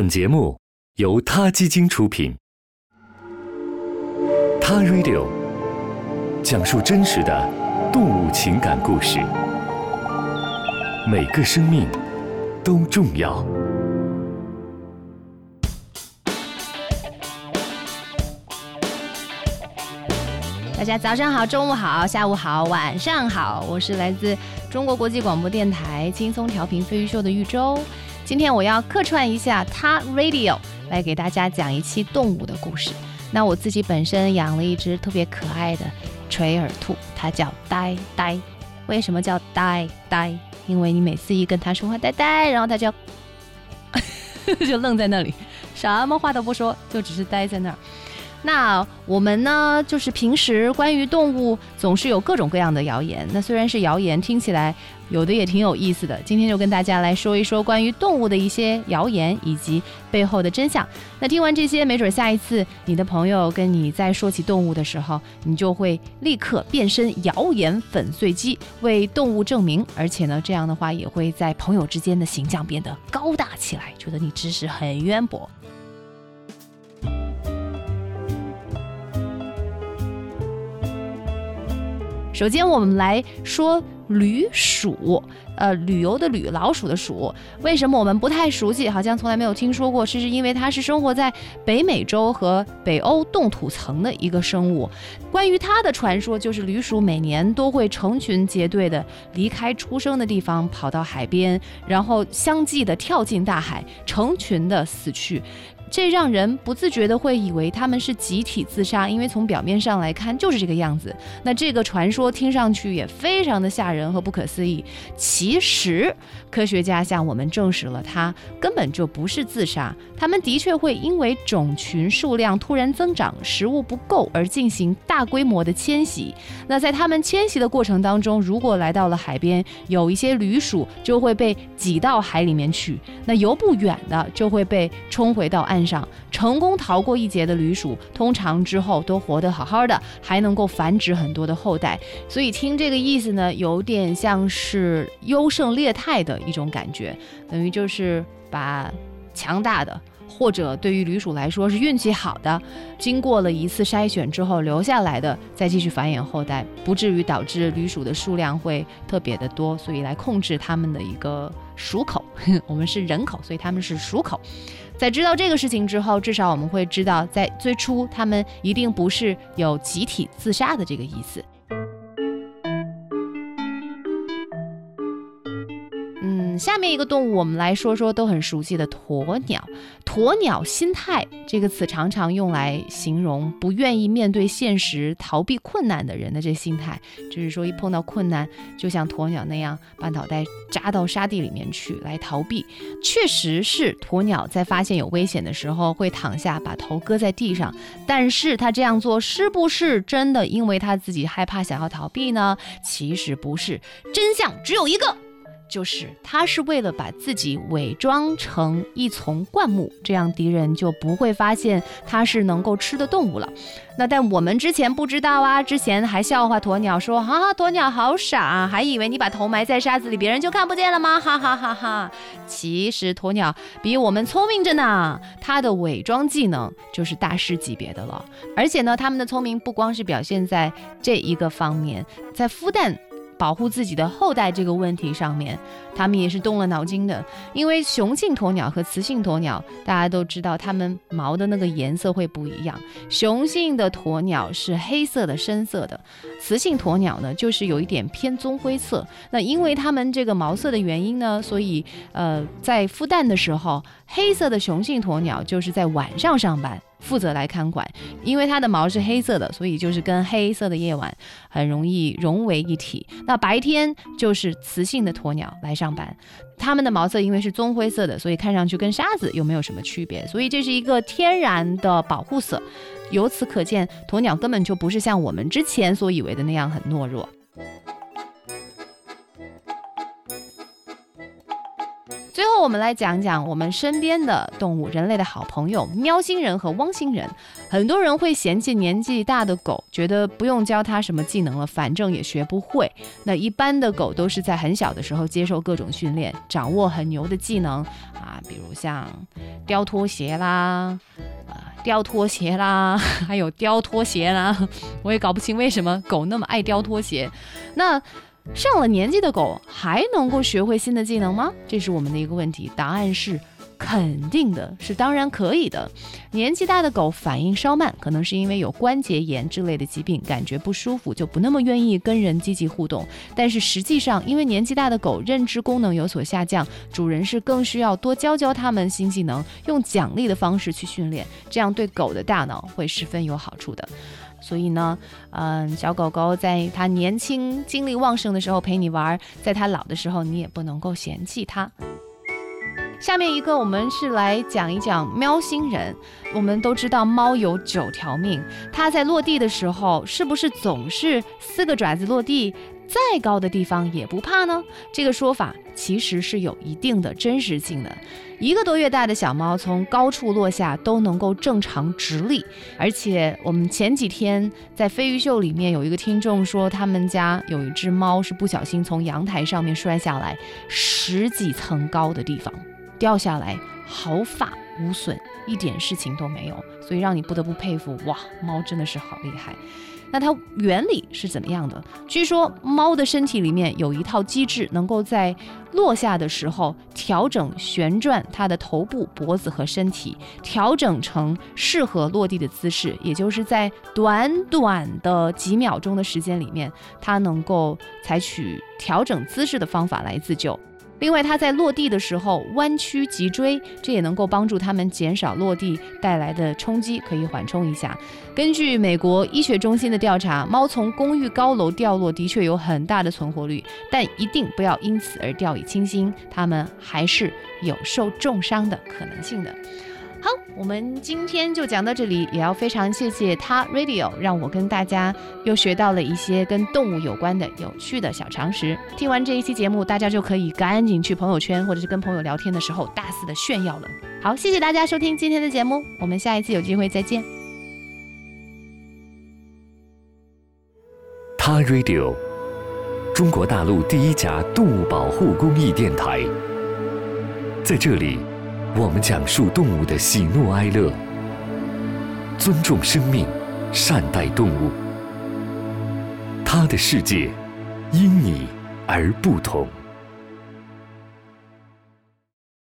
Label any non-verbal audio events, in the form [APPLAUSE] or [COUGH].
本节目由他基金出品，《他 Radio》讲述真实的动物情感故事，每个生命都重要。大家早上好，中午好，下午好，晚上好，我是来自中国国际广播电台轻松调频飞鱼秀的玉州。今天我要客串一下他 Radio，来给大家讲一期动物的故事。那我自己本身养了一只特别可爱的垂耳兔，它叫呆呆。为什么叫呆呆？因为你每次一跟它说话，呆呆，然后它就 [LAUGHS] 就愣在那里，什么话都不说，就只是呆在那儿。那我们呢，就是平时关于动物总是有各种各样的谣言。那虽然是谣言，听起来有的也挺有意思的。今天就跟大家来说一说关于动物的一些谣言以及背后的真相。那听完这些，没准下一次你的朋友跟你在说起动物的时候，你就会立刻变身谣言粉碎机，为动物证明。而且呢，这样的话也会在朋友之间的形象变得高大起来，觉得你知识很渊博。首先，我们来说旅鼠，呃，旅游的旅，老鼠的鼠。为什么我们不太熟悉？好像从来没有听说过，是是因为它是生活在北美洲和北欧冻土层的一个生物。关于它的传说，就是旅鼠每年都会成群结队的离开出生的地方，跑到海边，然后相继的跳进大海，成群的死去。这让人不自觉的会以为他们是集体自杀，因为从表面上来看就是这个样子。那这个传说听上去也非常的吓人和不可思议。其实，科学家向我们证实了，它根本就不是自杀。他们的确会因为种群数量突然增长，食物不够而进行大规模的迁徙。那在他们迁徙的过程当中，如果来到了海边，有一些旅鼠就会被挤到海里面去。那游不远的就会被冲回到岸。上成功逃过一劫的旅鼠，通常之后都活得好好的，还能够繁殖很多的后代。所以听这个意思呢，有点像是优胜劣汰的一种感觉，等于就是把强大的，或者对于旅鼠来说是运气好的，经过了一次筛选之后留下来的，再继续繁衍后代，不至于导致旅鼠的数量会特别的多，所以来控制它们的一个鼠口。[LAUGHS] 我们是人口，所以他们是鼠口。在知道这个事情之后，至少我们会知道，在最初他们一定不是有集体自杀的这个意思。下面一个动物，我们来说说都很熟悉的鸵鸟。鸵鸟心态这个词常常用来形容不愿意面对现实、逃避困难的人的这心态，就是说一碰到困难，就像鸵鸟那样把脑袋扎到沙地里面去来逃避。确实是鸵鸟在发现有危险的时候会躺下，把头搁在地上。但是它这样做是不是真的因为它自己害怕想要逃避呢？其实不是，真相只有一个。就是他是为了把自己伪装成一丛灌木，这样敌人就不会发现他是能够吃的动物了。那但我们之前不知道啊，之前还笑话鸵鸟说啊，鸵鸟好傻，还以为你把头埋在沙子里，别人就看不见了吗？哈哈哈哈！其实鸵鸟比我们聪明着呢，它的伪装技能就是大师级别的了。而且呢，它们的聪明不光是表现在这一个方面，在孵蛋。保护自己的后代这个问题上面，他们也是动了脑筋的。因为雄性鸵鸟和雌性鸵鸟，大家都知道，它们毛的那个颜色会不一样。雄性的鸵鸟是黑色的、深色的，雌性鸵鸟呢就是有一点偏棕灰色。那因为它们这个毛色的原因呢，所以呃，在孵蛋的时候，黑色的雄性鸵鸟就是在晚上上班。负责来看管，因为它的毛是黑色的，所以就是跟黑色的夜晚很容易融为一体。那白天就是雌性的鸵鸟来上班，它们的毛色因为是棕灰色的，所以看上去跟沙子又没有什么区别，所以这是一个天然的保护色。由此可见，鸵鸟根本就不是像我们之前所以为的那样很懦弱。我们来讲讲我们身边的动物，人类的好朋友——喵星人和汪星人。很多人会嫌弃年纪大的狗，觉得不用教它什么技能了，反正也学不会。那一般的狗都是在很小的时候接受各种训练，掌握很牛的技能啊，比如像叼拖鞋啦，啊，叼拖鞋啦，还有叼拖鞋啦。我也搞不清为什么狗那么爱叼拖鞋。那上了年纪的狗还能够学会新的技能吗？这是我们的一个问题。答案是。肯定的是，当然可以的。年纪大的狗反应稍慢，可能是因为有关节炎之类的疾病，感觉不舒服，就不那么愿意跟人积极互动。但是实际上，因为年纪大的狗认知功能有所下降，主人是更需要多教教它们新技能，用奖励的方式去训练，这样对狗的大脑会十分有好处的。所以呢，嗯，小狗狗在它年轻、精力旺盛的时候陪你玩，在它老的时候，你也不能够嫌弃它。下面一个，我们是来讲一讲喵星人。我们都知道猫有九条命，它在落地的时候，是不是总是四个爪子落地，再高的地方也不怕呢？这个说法其实是有一定的真实性的。一个多月大的小猫从高处落下都能够正常直立，而且我们前几天在飞鱼秀里面有一个听众说，他们家有一只猫是不小心从阳台上面摔下来，十几层高的地方。掉下来毫发无损，一点事情都没有，所以让你不得不佩服哇，猫真的是好厉害。那它原理是怎么样的？据说猫的身体里面有一套机制，能够在落下的时候调整旋转它的头部、脖子和身体，调整成适合落地的姿势，也就是在短短的几秒钟的时间里面，它能够采取调整姿势的方法来自救。另外，它在落地的时候弯曲脊椎，这也能够帮助它们减少落地带来的冲击，可以缓冲一下。根据美国医学中心的调查，猫从公寓高楼掉落的确有很大的存活率，但一定不要因此而掉以轻心，它们还是有受重伤的可能性的。好，我们今天就讲到这里，也要非常谢谢他 Radio，让我跟大家又学到了一些跟动物有关的有趣的小常识。听完这一期节目，大家就可以赶紧去朋友圈或者是跟朋友聊天的时候大肆的炫耀了。好，谢谢大家收听今天的节目，我们下一次有机会再见。他 Radio，中国大陆第一家动物保护公益电台，在这里。我们讲述动物的喜怒哀乐，尊重生命，善待动物。它的世界因你而不同。